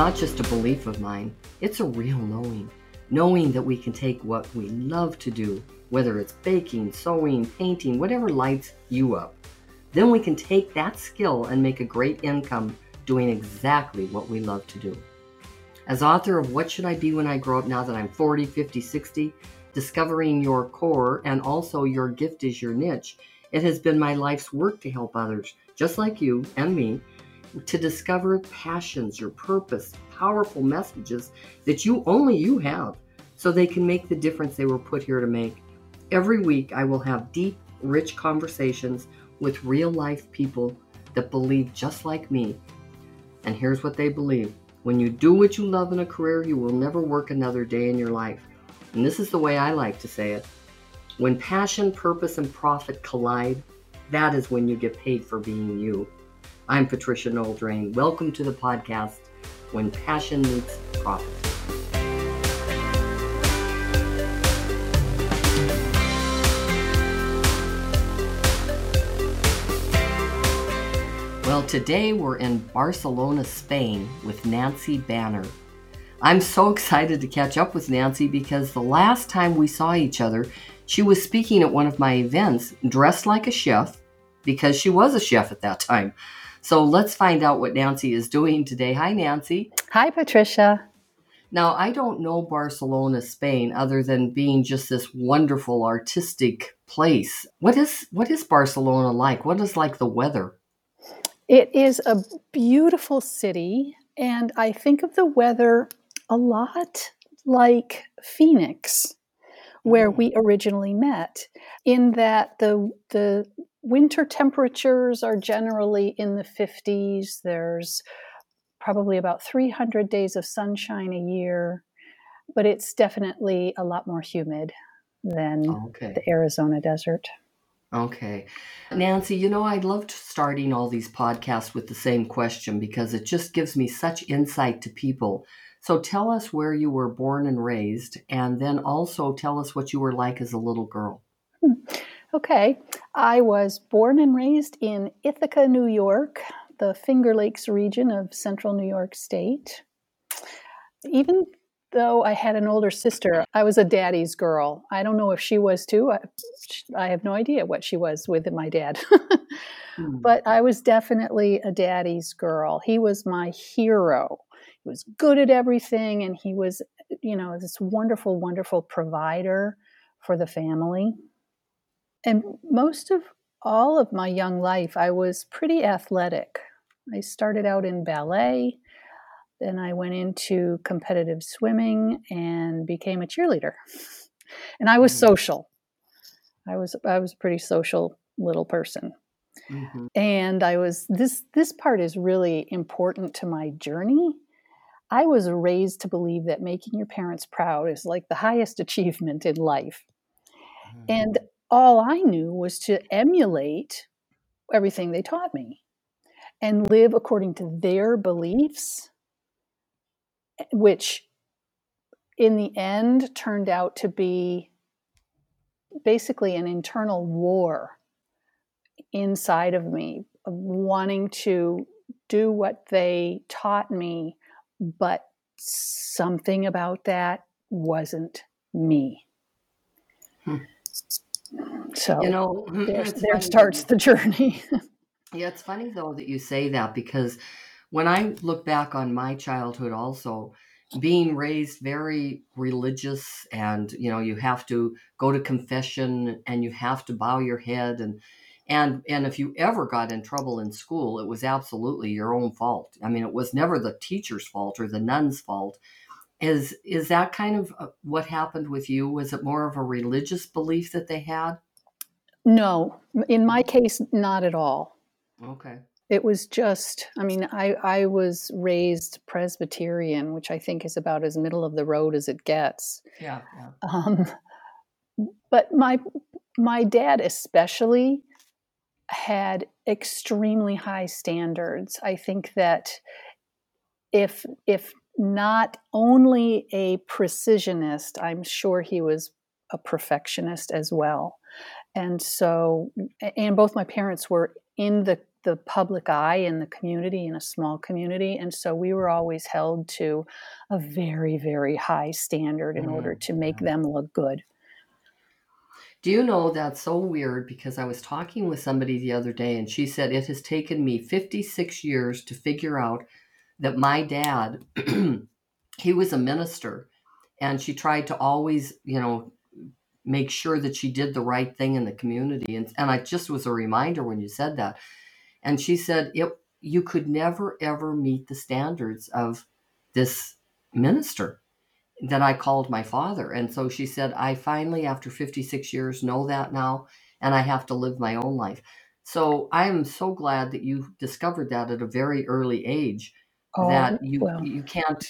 not just a belief of mine, it's a real knowing. Knowing that we can take what we love to do, whether it's baking, sewing, painting, whatever lights you up. Then we can take that skill and make a great income doing exactly what we love to do. As author of What Should I Be When I Grow Up Now That I'm 40, 50, 60, discovering your core and also your gift is your niche, it has been my life's work to help others, just like you and me, to discover passions, your purpose, powerful messages that you only you have so they can make the difference they were put here to make. Every week I will have deep, rich conversations with real life people that believe just like me. And here's what they believe. When you do what you love in a career, you will never work another day in your life. And this is the way I like to say it. When passion, purpose, and profit collide, that is when you get paid for being you. I'm Patricia Noel Drain. Welcome to the podcast, When Passion Meets Profit. Well, today we're in Barcelona, Spain with Nancy Banner. I'm so excited to catch up with Nancy because the last time we saw each other, she was speaking at one of my events dressed like a chef because she was a chef at that time. So let's find out what Nancy is doing today. Hi, Nancy. Hi, Patricia. Now, I don't know Barcelona, Spain, other than being just this wonderful artistic place. What is what is Barcelona like? What is like the weather? It is a beautiful city, and I think of the weather a lot like Phoenix, where we originally met, in that the the winter temperatures are generally in the 50s. There's probably about 300 days of sunshine a year, but it's definitely a lot more humid than okay. the Arizona desert. Okay. Nancy, you know, I loved starting all these podcasts with the same question because it just gives me such insight to people. So tell us where you were born and raised, and then also tell us what you were like as a little girl. Hmm. Okay. I was born and raised in Ithaca, New York, the Finger Lakes region of central New York State. Even though I had an older sister, I was a daddy's girl. I don't know if she was too. I, I have no idea what she was with my dad. hmm. But I was definitely a daddy's girl. He was my hero. He was good at everything, and he was, you know, this wonderful, wonderful provider for the family. And most of all of my young life, I was pretty athletic. I started out in ballet, then I went into competitive swimming and became a cheerleader. And I was mm-hmm. social. I was I was a pretty social little person. Mm-hmm. And I was this this part is really important to my journey. I was raised to believe that making your parents proud is like the highest achievement in life. Mm-hmm. And all I knew was to emulate everything they taught me and live according to their beliefs, which in the end turned out to be basically an internal war inside of me of wanting to do what they taught me, but something about that wasn't me. Hmm. So, you know, there, there starts the journey. yeah, it's funny though that you say that because when I look back on my childhood, also being raised very religious, and you know, you have to go to confession and you have to bow your head and and and if you ever got in trouble in school it was absolutely your own fault i mean it was never the teacher's fault or the nun's fault is is that kind of uh, what happened with you? Was it more of a religious belief that they had? No, in my case, not at all. Okay. It was just, I mean, I, I was raised Presbyterian, which I think is about as middle of the road as it gets. Yeah. yeah. Um, but my my dad especially had extremely high standards. I think that if if not only a precisionist, I'm sure he was a perfectionist as well. And so, and both my parents were in the the public eye in the community in a small community and so we were always held to a very very high standard in mm-hmm. order to make them look good do you know that's so weird because I was talking with somebody the other day and she said it has taken me 56 years to figure out that my dad he was a minister and she tried to always, you know, make sure that she did the right thing in the community and and I just was a reminder when you said that. And she said it you could never ever meet the standards of this minister that I called my father. And so she said, I finally, after 56 years, know that now, and I have to live my own life. So I am so glad that you discovered that at a very early age. Oh, that you well. you can't,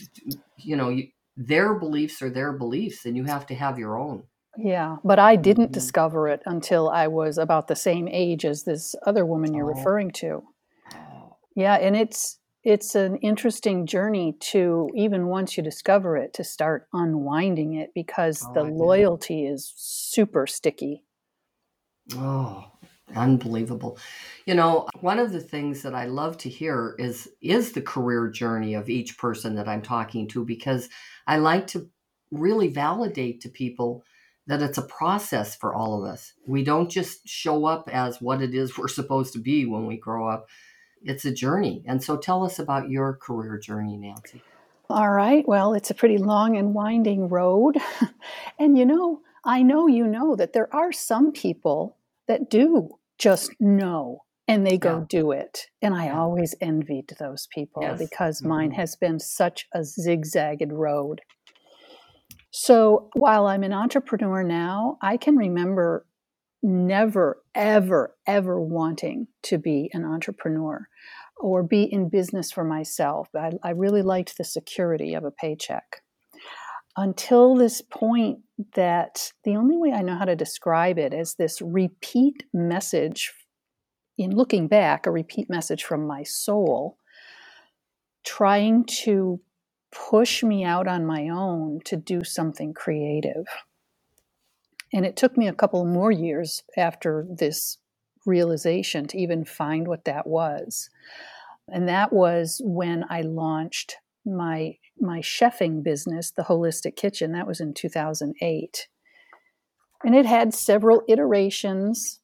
you know, you, their beliefs are their beliefs, and you have to have your own. Yeah, but I didn't mm-hmm. discover it until I was about the same age as this other woman you're oh. referring to. Oh. Yeah, and it's it's an interesting journey to even once you discover it to start unwinding it because oh, the loyalty is super sticky oh unbelievable you know one of the things that i love to hear is is the career journey of each person that i'm talking to because i like to really validate to people that it's a process for all of us we don't just show up as what it is we're supposed to be when we grow up it's a journey. And so tell us about your career journey, Nancy. All right. Well, it's a pretty long and winding road. and you know, I know you know that there are some people that do just know and they go yeah. do it. And I always envied those people yes. because mm-hmm. mine has been such a zigzagged road. So while I'm an entrepreneur now, I can remember never, ever, ever wanting to be an entrepreneur or be in business for myself. I, I really liked the security of a paycheck. Until this point, that the only way I know how to describe it is this repeat message, in looking back, a repeat message from my soul, trying to push me out on my own to do something creative. And it took me a couple more years after this realization to even find what that was. And that was when I launched my my chefing business, the Holistic Kitchen. That was in 2008. And it had several iterations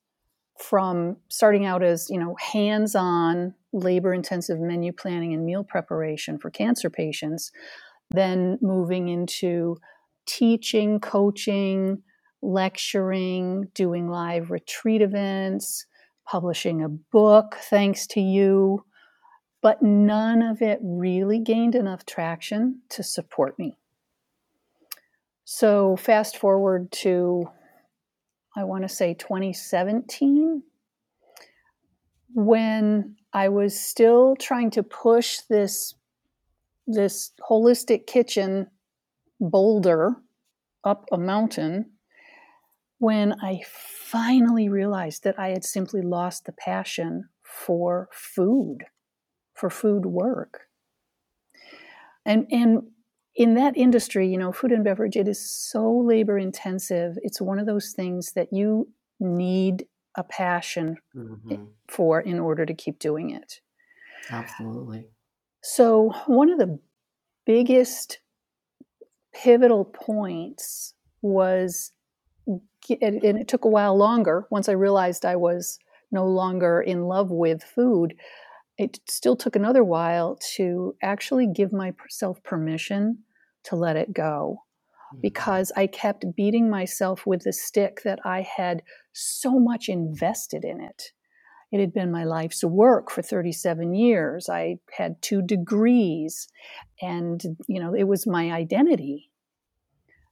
from starting out as, you know, hands-on labor-intensive menu planning and meal preparation for cancer patients, then moving into teaching, coaching, lecturing, doing live retreat events, publishing a book, thanks to you. But none of it really gained enough traction to support me. So, fast forward to, I want to say 2017, when I was still trying to push this, this holistic kitchen boulder up a mountain when I finally realized that I had simply lost the passion for food, for food work. And, and in that industry, you know, food and beverage, it is so labor intensive. It's one of those things that you need a passion mm-hmm. for in order to keep doing it. Absolutely. So, one of the biggest pivotal points was and it took a while longer once I realized I was no longer in love with food. It still took another while to actually give myself permission to let it go mm-hmm. because I kept beating myself with the stick that I had so much invested in it. It had been my life's work for 37 years. I had two degrees and you know, it was my identity.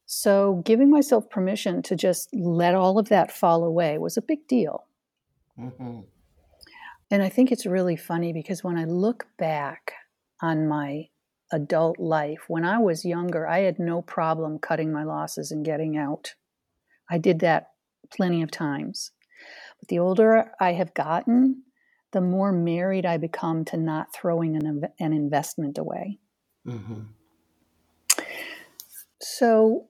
So, giving myself permission to just let all of that fall away was a big deal. Mm-hmm. And I think it's really funny because when I look back on my adult life, when I was younger, I had no problem cutting my losses and getting out. I did that plenty of times. But the older I have gotten, the more married I become to not throwing an, an investment away. Mm-hmm. So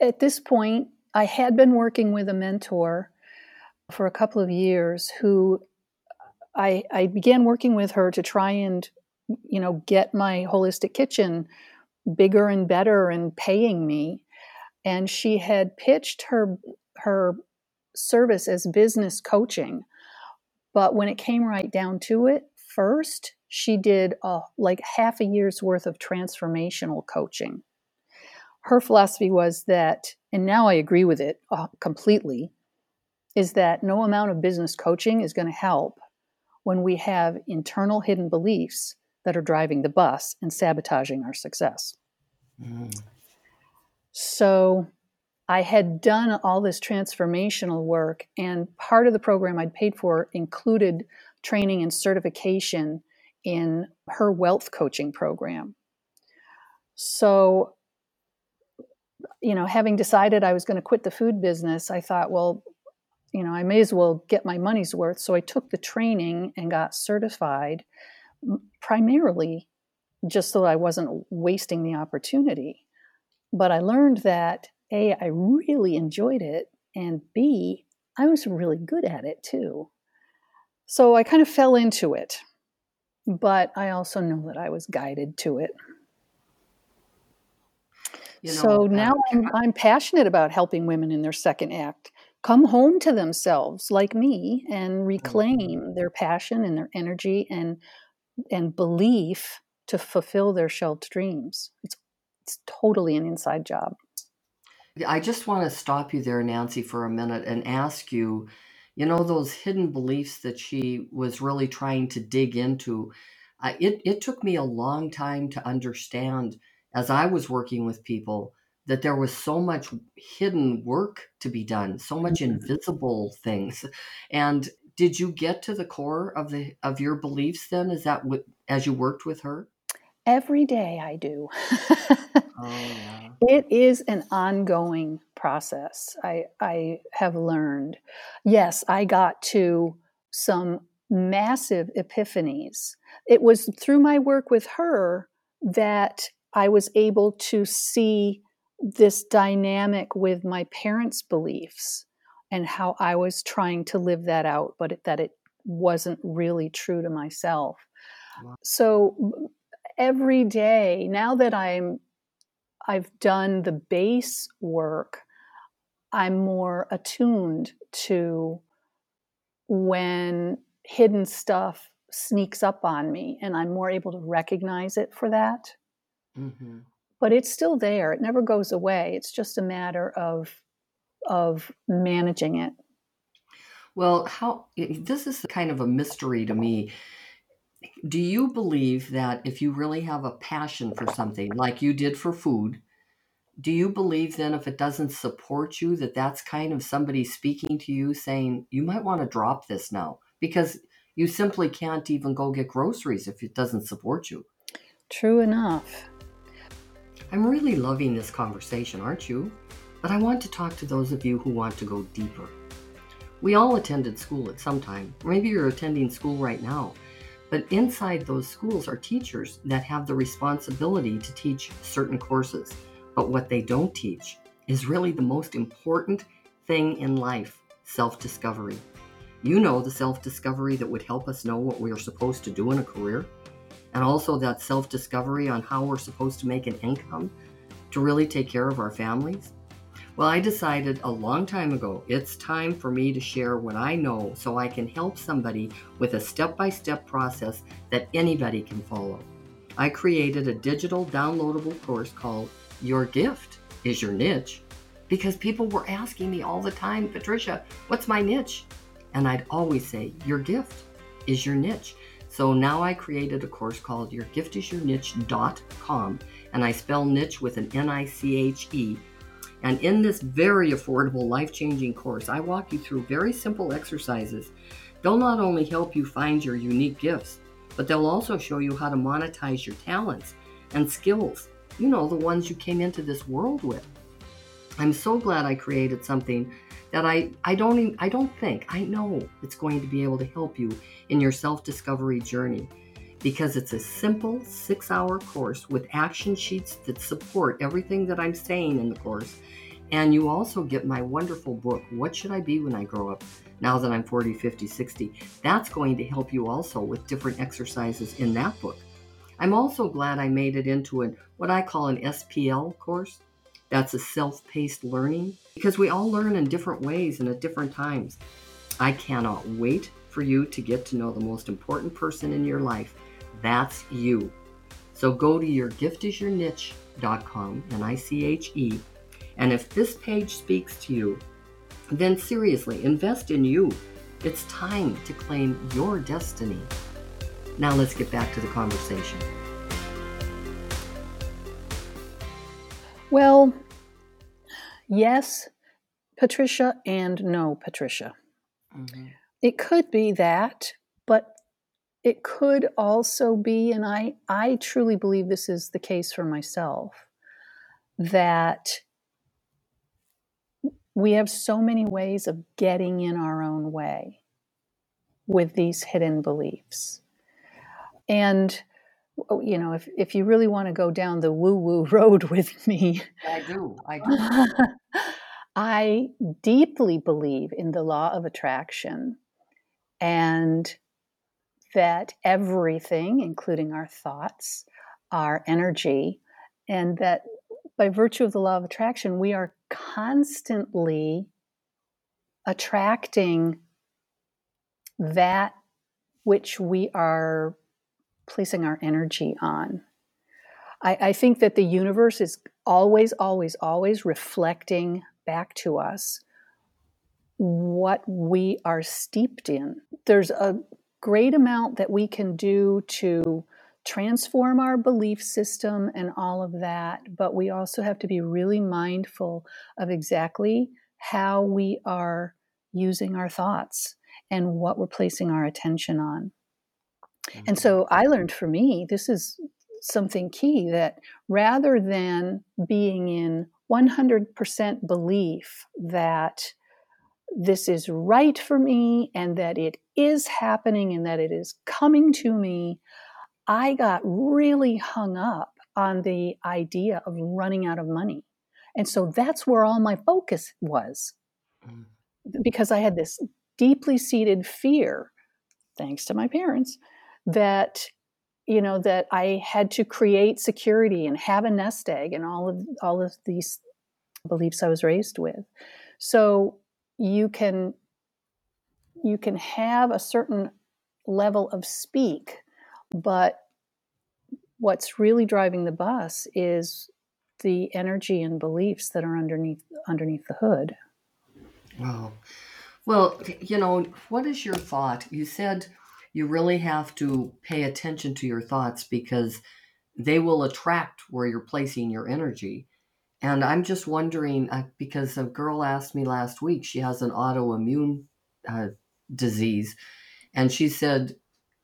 at this point, I had been working with a mentor for a couple of years who I, I began working with her to try and, you know, get my holistic kitchen bigger and better and paying me. And she had pitched her her service as business coaching. But when it came right down to it, first she did a, like half a year's worth of transformational coaching. Her philosophy was that, and now I agree with it uh, completely, is that no amount of business coaching is going to help when we have internal hidden beliefs that are driving the bus and sabotaging our success. Mm. So I had done all this transformational work, and part of the program I'd paid for included training and certification in her wealth coaching program. So, you know, having decided I was going to quit the food business, I thought, well, you know, I may as well get my money's worth. So I took the training and got certified primarily just so I wasn't wasting the opportunity. But I learned that A, I really enjoyed it, and B, I was really good at it too. So I kind of fell into it, but I also know that I was guided to it. You know, so uh, now I'm, I'm passionate about helping women in their second act come home to themselves like me and mm-hmm. reclaim their passion and their energy and and belief to fulfill their shelved dreams. It's it's totally an inside job. I just want to stop you there, Nancy, for a minute and ask you, you know, those hidden beliefs that she was really trying to dig into. Uh, it, it took me a long time to understand as I was working with people that there was so much hidden work to be done, so much mm-hmm. invisible things. And did you get to the core of the of your beliefs then? Is that what as you worked with her? Every day I do. oh, yeah. It is an ongoing process. I I have learned. Yes, I got to some massive epiphanies. It was through my work with her that I was able to see this dynamic with my parents' beliefs and how I was trying to live that out, but it, that it wasn't really true to myself. Wow. So every day, now that I'm I've done the base work, I'm more attuned to when hidden stuff sneaks up on me and I'm more able to recognize it for that. Mm-hmm but it's still there. It never goes away. It's just a matter of of managing it. Well, how this is kind of a mystery to me. Do you believe that if you really have a passion for something like you did for food, do you believe then if it doesn't support you that that's kind of somebody speaking to you saying you might want to drop this now because you simply can't even go get groceries if it doesn't support you? True enough. I'm really loving this conversation, aren't you? But I want to talk to those of you who want to go deeper. We all attended school at some time. Maybe you're attending school right now. But inside those schools are teachers that have the responsibility to teach certain courses. But what they don't teach is really the most important thing in life self discovery. You know the self discovery that would help us know what we are supposed to do in a career and also that self discovery on how we're supposed to make an income to really take care of our families? Well, I decided a long time ago it's time for me to share what I know so I can help somebody with a step by step process that anybody can follow. I created a digital downloadable course called Your Gift is Your Niche because people were asking me all the time, Patricia, what's my niche? And I'd always say, Your gift is your niche. So now I created a course called yourgiftisyourniche.com, and I spell niche with an N I C H E. And in this very affordable, life changing course, I walk you through very simple exercises. They'll not only help you find your unique gifts, but they'll also show you how to monetize your talents and skills. You know, the ones you came into this world with. I'm so glad I created something that I, I don't even, I don't think I know it's going to be able to help you in your self-discovery journey because it's a simple six hour course with action sheets that support everything that I'm saying in the course And you also get my wonderful book, What Should I Be When I Grow Up? Now that I'm 40, 50, 60. That's going to help you also with different exercises in that book. I'm also glad I made it into an, what I call an SPL course. That's a self paced learning because we all learn in different ways and at different times. I cannot wait for you to get to know the most important person in your life. That's you. So go to yourgiftisyourniche.com, N I C H E, and if this page speaks to you, then seriously, invest in you. It's time to claim your destiny. Now let's get back to the conversation. Well, yes, Patricia, and no, Patricia. Mm-hmm. It could be that, but it could also be, and I, I truly believe this is the case for myself, that we have so many ways of getting in our own way with these hidden beliefs. And Oh, you know, if if you really want to go down the woo woo road with me, I do. I do. I deeply believe in the law of attraction and that everything, including our thoughts, our energy, and that by virtue of the law of attraction, we are constantly attracting that which we are placing our energy on. I, I, think that the universe is always, always, always reflecting back to us what we are steeped in. There's a great amount that we can do to transform our belief system and all of that, but we also have to be really mindful of exactly how we are using our thoughts and what we're placing our attention on. And mm-hmm. so I learned for me, this is something key that rather than being in 100% belief that this is right for me and that it is happening and that it is coming to me, I got really hung up on the idea of running out of money. And so that's where all my focus was mm. because I had this deeply seated fear, thanks to my parents, that you know that I had to create security and have a nest egg and all of all of these beliefs I was raised with. So you can you can have a certain level of speak but what's really driving the bus is the energy and beliefs that are underneath underneath the hood. Wow. Well, you know, what is your thought? You said you really have to pay attention to your thoughts because they will attract where you're placing your energy. And I'm just wondering uh, because a girl asked me last week, she has an autoimmune uh, disease, and she said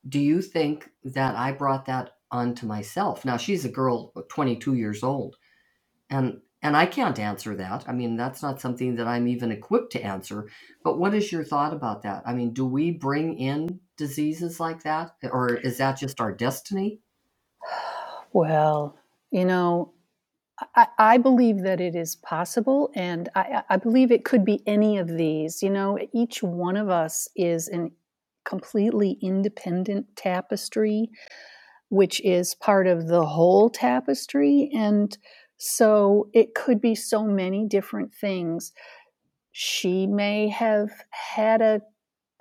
do you think that I brought that onto myself? Now she's a girl, 22 years old, and and I can't answer that. I mean, that's not something that I'm even equipped to answer. But what is your thought about that? I mean, do we bring in diseases like that, or is that just our destiny? Well, you know, I, I, believe that it is possible, and I, I, believe it could be any of these. You know, each one of us is an completely independent tapestry, which is part of the whole tapestry. And so it could be so many different things. She may have had a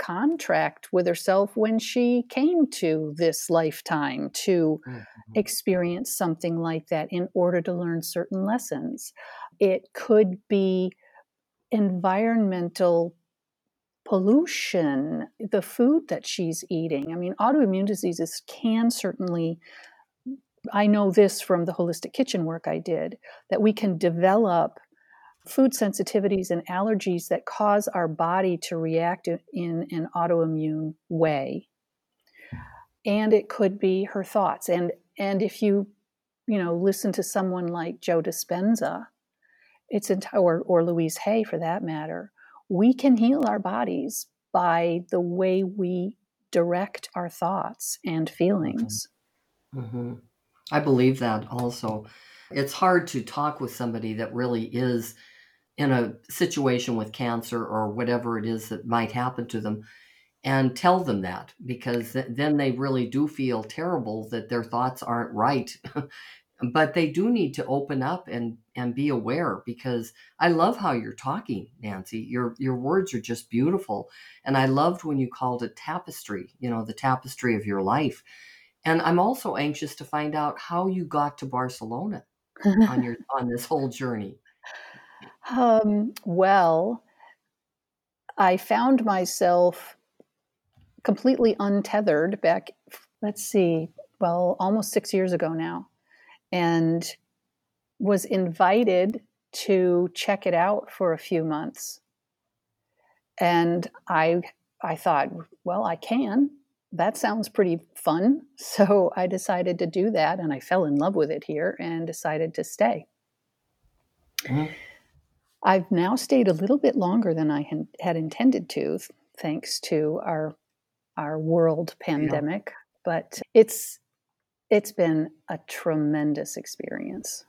contract with herself when she came to this lifetime to mm-hmm. experience something like that in order to learn certain lessons. It could be environmental pollution, the food that she's eating. I mean, autoimmune diseases can certainly, I know this from the holistic kitchen work I did, that we can develop food sensitivities and allergies that cause our body to react in an autoimmune way. And it could be her thoughts. And and if you, you know, listen to someone like Joe Dispenza, it's enti- or, or Louise Hay for that matter, we can heal our bodies by the way we direct our thoughts and feelings. Mm-hmm. mm-hmm. I believe that also. It's hard to talk with somebody that really is in a situation with cancer or whatever it is that might happen to them and tell them that because th- then they really do feel terrible that their thoughts aren't right. But they do need to open up and and be aware because I love how you're talking Nancy. Your your words are just beautiful. And I loved when you called it tapestry you know the tapestry of your life. And I'm also anxious to find out how you got to Barcelona on your on this whole journey um, well I found myself completely untethered back let's see well almost 6 years ago now and was invited to check it out for a few months. And I I thought, well, I can. That sounds pretty fun. So I decided to do that and I fell in love with it here and decided to stay. Mm-hmm. I've now stayed a little bit longer than I had intended to, thanks to our our world pandemic. Yeah. But it's it's been a tremendous experience.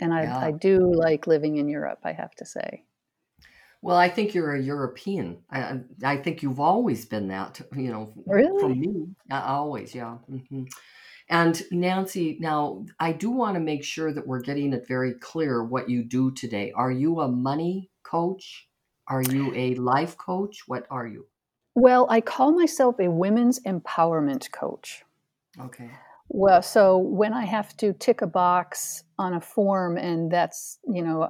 And I, yeah. I do like living in Europe, I have to say. Well, I think you're a European. I, I think you've always been that, you know, really? from me. Always, yeah. Mm-hmm. And Nancy, now I do want to make sure that we're getting it very clear what you do today. Are you a money coach? Are you a life coach? What are you? Well, I call myself a women's empowerment coach. Okay. Well, so when I have to tick a box on a form, and that's, you know,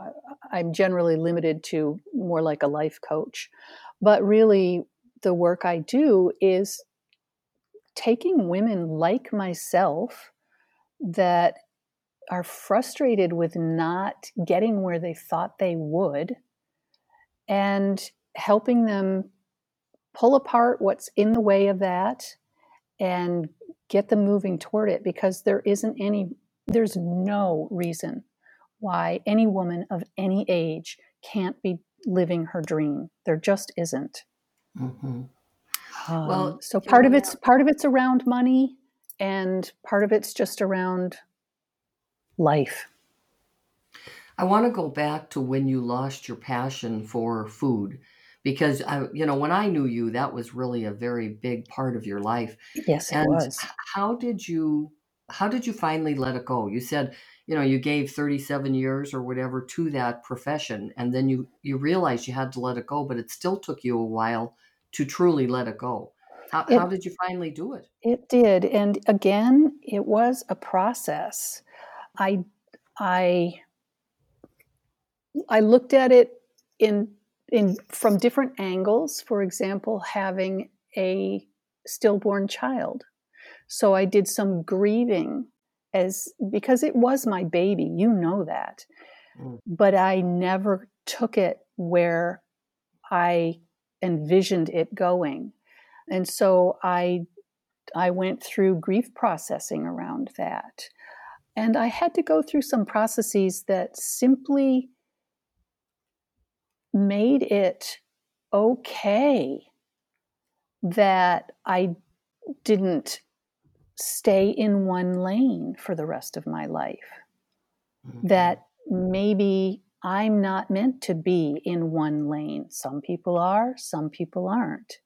I'm generally limited to more like a life coach. But really, the work I do is taking women like myself that are frustrated with not getting where they thought they would and helping them pull apart what's in the way of that and get them moving toward it because there isn't any, there's no reason why any woman of any age can't be living her dream. There just isn't. Mm-hmm. Um, well, so part of it's part of it's around money, and part of it's just around life. I want to go back to when you lost your passion for food because I, you know, when I knew you, that was really a very big part of your life. Yes, and it was. How did you, how did you finally let it go? You said, you know, you gave 37 years or whatever to that profession, and then you you realized you had to let it go, but it still took you a while to truly let it go. How, it, how did you finally do it? It did, and again, it was a process. I I I looked at it in in from different angles. For example, having a stillborn child. So I did some grieving as because it was my baby, you know that. Mm. But I never took it where I envisioned it going. And so I I went through grief processing around that. And I had to go through some processes that simply made it okay that I didn't stay in one lane for the rest of my life. Mm-hmm. That maybe I'm not meant to be in one lane. Some people are, some people aren't.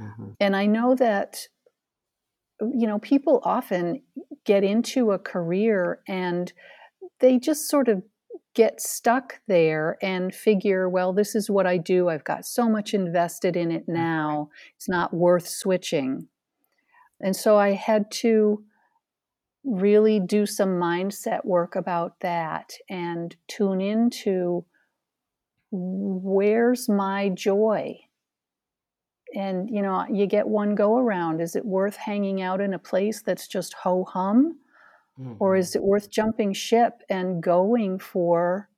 Mm-hmm. And I know that, you know, people often get into a career and they just sort of get stuck there and figure, well, this is what I do. I've got so much invested in it now. It's not worth switching. And so I had to really do some mindset work about that and tune into where's my joy? And, you know, you get one go around. Is it worth hanging out in a place that's just ho hum? Mm-hmm. Or is it worth jumping ship and going for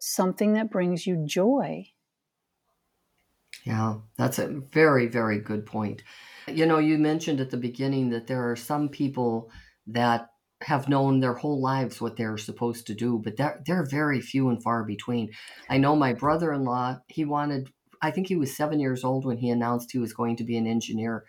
something that brings you joy? Yeah, that's a very, very good point. You know, you mentioned at the beginning that there are some people that have known their whole lives what they're supposed to do, but they're, they're very few and far between. I know my brother in law, he wanted, I think he was seven years old when he announced he was going to be an engineer.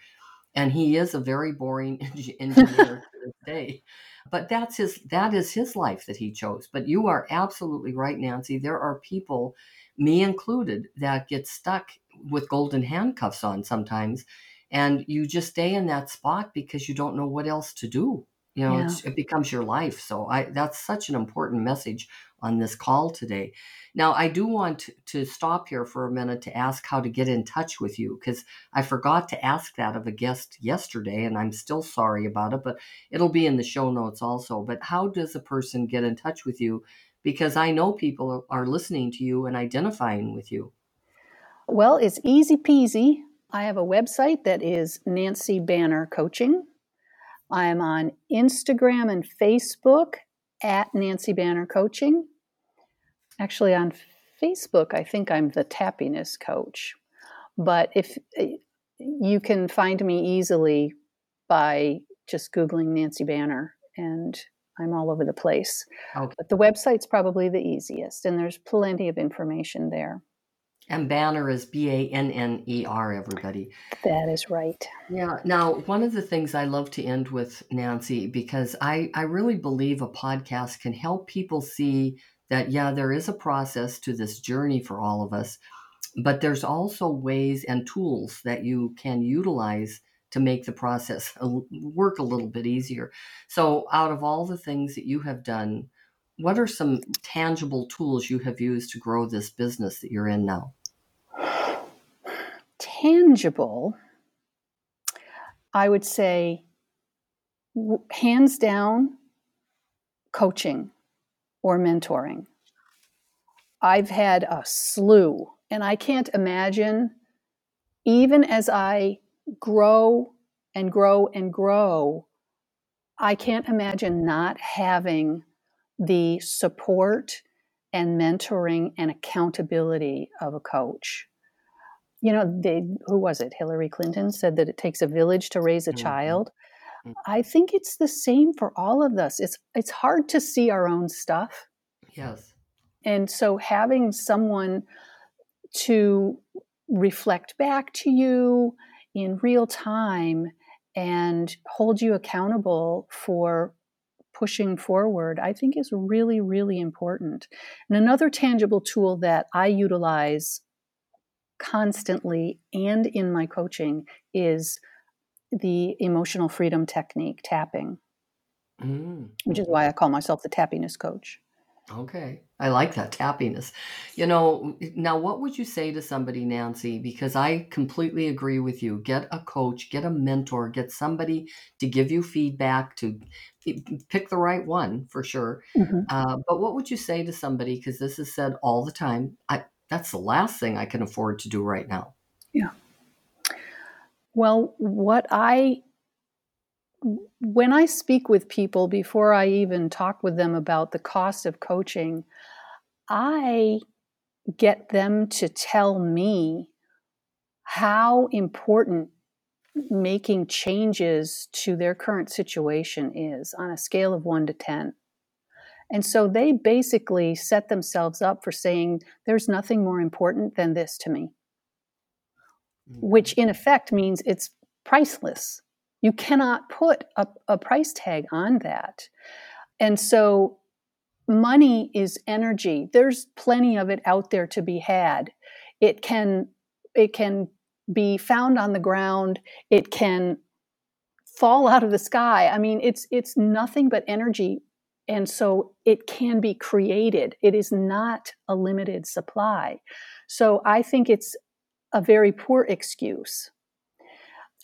And he is a very boring engineer to this day. But that's his that is his life that he chose. But you are absolutely right, Nancy. There are people, me included, that get stuck with golden handcuffs on sometimes. And you just stay in that spot because you don't know what else to do you know yeah. it becomes your life. So i that's such an important message on this call today. Now i do want to stop here for a minute to ask how to get in touch with you because i forgot to ask that of a guest yesterday and i'm still sorry about it but it'll be in the show notes also. But how does a person get in touch with you? Because i know people are listening to you and identifying with you. Well it's easy peasy. I have a website that is nancy banner coaching I'm on Instagram and Facebook at Nancy Banner Coaching. Actually, on Facebook, I think I'm the Tappiness Coach. But if eh, you can find me easily by just Googling Nancy Banner, and I'm all over the place. Okay. But the website's probably the easiest, and there's plenty of information there. And Banner is B A N N E R, everybody. That is right. Yeah. Now, one of the things I love to end with, Nancy, because I, I really believe a podcast can help people see that, yeah, there is a process to this journey for all of us, but there's also ways and tools that you can utilize to make the process work a little bit easier. So, out of all the things that you have done, what are some tangible tools you have used to grow this business that you're in now? Tangible, I would say hands down coaching or mentoring. I've had a slew, and I can't imagine, even as I grow and grow and grow, I can't imagine not having the support and mentoring and accountability of a coach you know, they who was it? Hillary Clinton said that it takes a village to raise a mm-hmm. child. Mm. I think it's the same for all of us. It's it's hard to see our own stuff. Yes. And so having someone to reflect back to you in real time and hold you accountable for pushing forward, I think is really, really important. And another tangible tool that I utilize constantly and in my coaching is the emotional freedom technique, tapping, mm. which is why I call myself the tappiness coach. Okay. I like that tappiness. You know, now what would you say to somebody, Nancy? Because I completely agree with you. Get a coach, get a mentor, get somebody to give you feedback, to pick the right one for sure. Mm-hmm. Uh, but what would you say to somebody? Because this is said all the time. I, that's the last thing I can afford to do right now. Yeah. Well, what I when I speak with people before I even talk with them about the cost of coaching, I get them to tell me how important making changes to their current situation is on a scale of 1 to 10. And so they basically set themselves up for saying, there's nothing more important than this to me, mm-hmm. which in effect means it's priceless. You cannot put a, a price tag on that. And so money is energy. There's plenty of it out there to be had. It can it can be found on the ground. It can fall out of the sky. I mean, it's it's nothing but energy and so it can be created. It is not a limited supply. So I think it's a very poor excuse.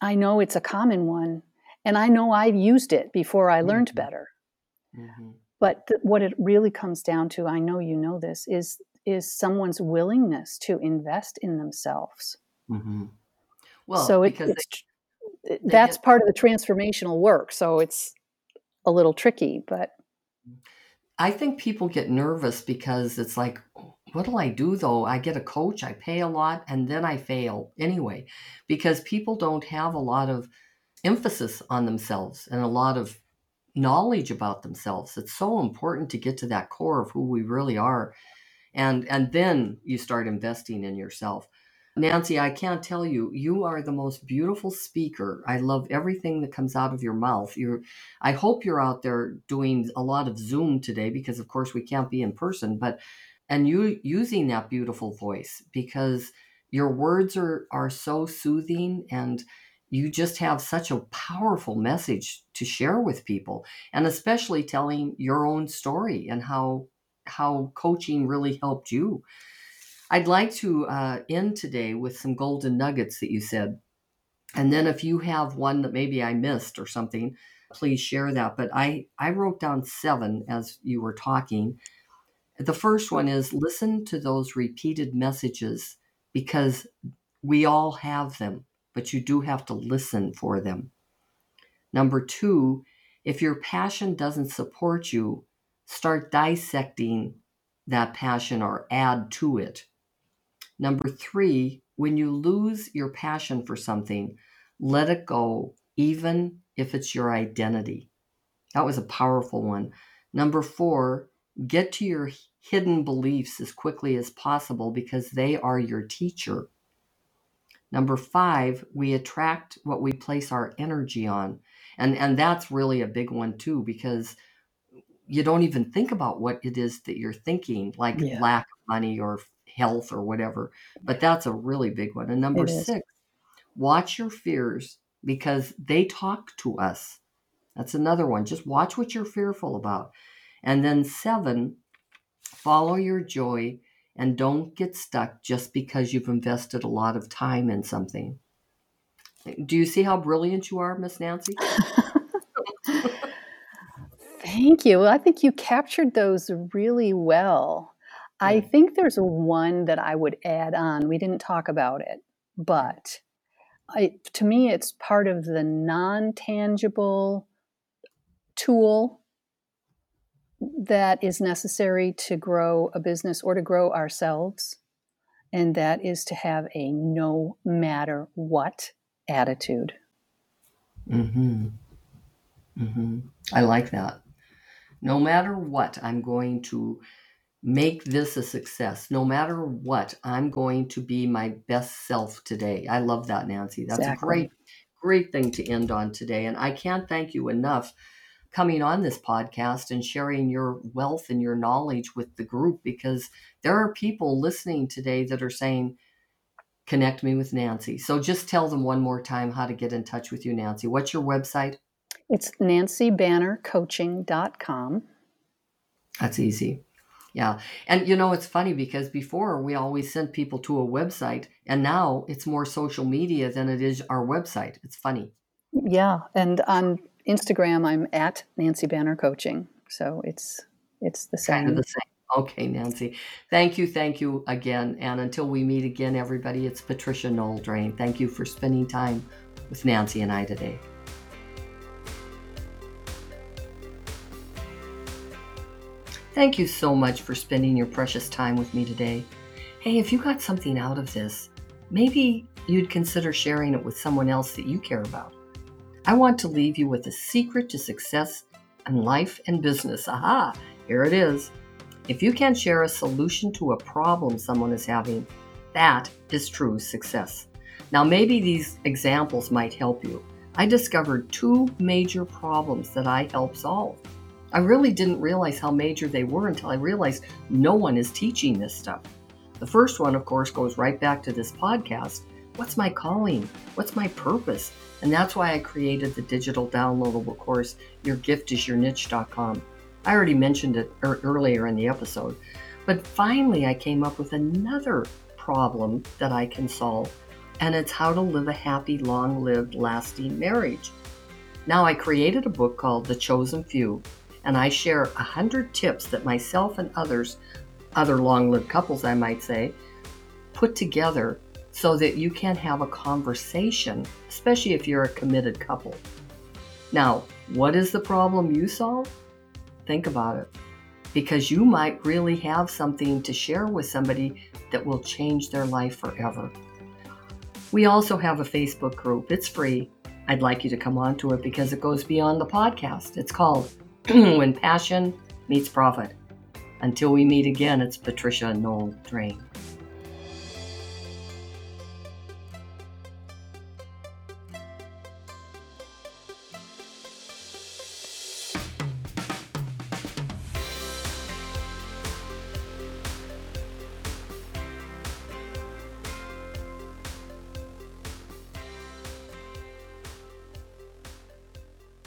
I know it's a common one, and I know I've used it before I learned mm-hmm. better. Mm-hmm. But th- what it really comes down to, I know you know this, is is someone's willingness to invest in themselves. Mm-hmm. Well, so it, it's they, that's part of the transformational work. So it's a little tricky, but I think people get nervous because it's like, what do I do though? I get a coach, I pay a lot, and then I fail anyway, because people don't have a lot of emphasis on themselves and a lot of knowledge about themselves. It's so important to get to that core of who we really are. And, and then you start investing in yourself. Nancy, I can't tell you, you are the most beautiful speaker. I love everything that comes out of your mouth. You're I hope you're out there doing a lot of Zoom today because of course we can't be in person, but and you using that beautiful voice because your words are are so soothing and you just have such a powerful message to share with people and especially telling your own story and how how coaching really helped you i'd like to uh, end today with some golden nuggets that you said and then if you have one that maybe i missed or something please share that but i i wrote down seven as you were talking the first one is listen to those repeated messages because we all have them but you do have to listen for them. Number two, if your passion doesn't support you, start dissecting that passion or add to it. Number three, when you lose your passion for something, let it go, even if it's your identity. That was a powerful one. Number four, get to your hidden beliefs as quickly as possible because they are your teacher. Number five, we attract what we place our energy on. And, and that's really a big one too, because you don't even think about what it is that you're thinking, like yeah. lack of money or health or whatever. But that's a really big one. And number six, watch your fears because they talk to us. That's another one. Just watch what you're fearful about. And then seven, follow your joy and don't get stuck just because you've invested a lot of time in something. Do you see how brilliant you are, Miss Nancy? Thank you. Well, I think you captured those really well. I think there's one that I would add on. We didn't talk about it, but I, to me, it's part of the non tangible tool that is necessary to grow a business or to grow ourselves. And that is to have a no matter what attitude. Mm-hmm. Mm-hmm. I like that. No matter what, I'm going to make this a success. No matter what, I'm going to be my best self today. I love that, Nancy. That's exactly. a great, great thing to end on today. And I can't thank you enough coming on this podcast and sharing your wealth and your knowledge with the group because there are people listening today that are saying, connect me with Nancy. So just tell them one more time how to get in touch with you, Nancy. What's your website? It's nancybannercoaching.com. That's easy. Yeah. And you know, it's funny because before we always sent people to a website, and now it's more social media than it is our website. It's funny. Yeah. And on Instagram, I'm at Nancy Banner Coaching. So it's it's the same. Kind of the same. Okay, Nancy. Thank you, thank you again. And until we meet again, everybody, it's Patricia Noel Drain. Thank you for spending time with Nancy and I today. Thank you so much for spending your precious time with me today. Hey, if you got something out of this, maybe you'd consider sharing it with someone else that you care about. I want to leave you with a secret to success in life and business. Aha, here it is. If you can share a solution to a problem someone is having, that is true success. Now, maybe these examples might help you. I discovered two major problems that I help solve. I really didn't realize how major they were until I realized no one is teaching this stuff. The first one, of course, goes right back to this podcast. What's my calling? What's my purpose? And that's why I created the digital downloadable course, Your Gift is Your Niche.com. I already mentioned it er- earlier in the episode. But finally, I came up with another problem that I can solve, and it's how to live a happy, long lived, lasting marriage. Now, I created a book called The Chosen Few, and I share 100 tips that myself and others, other long lived couples, I might say, put together so that you can have a conversation, especially if you're a committed couple. Now, what is the problem you solve? Think about it because you might really have something to share with somebody that will change their life forever. We also have a Facebook group, it's free. I'd like you to come onto it because it goes beyond the podcast. It's called When Passion Meets Profit. Until we meet again, it's Patricia Noel Drain.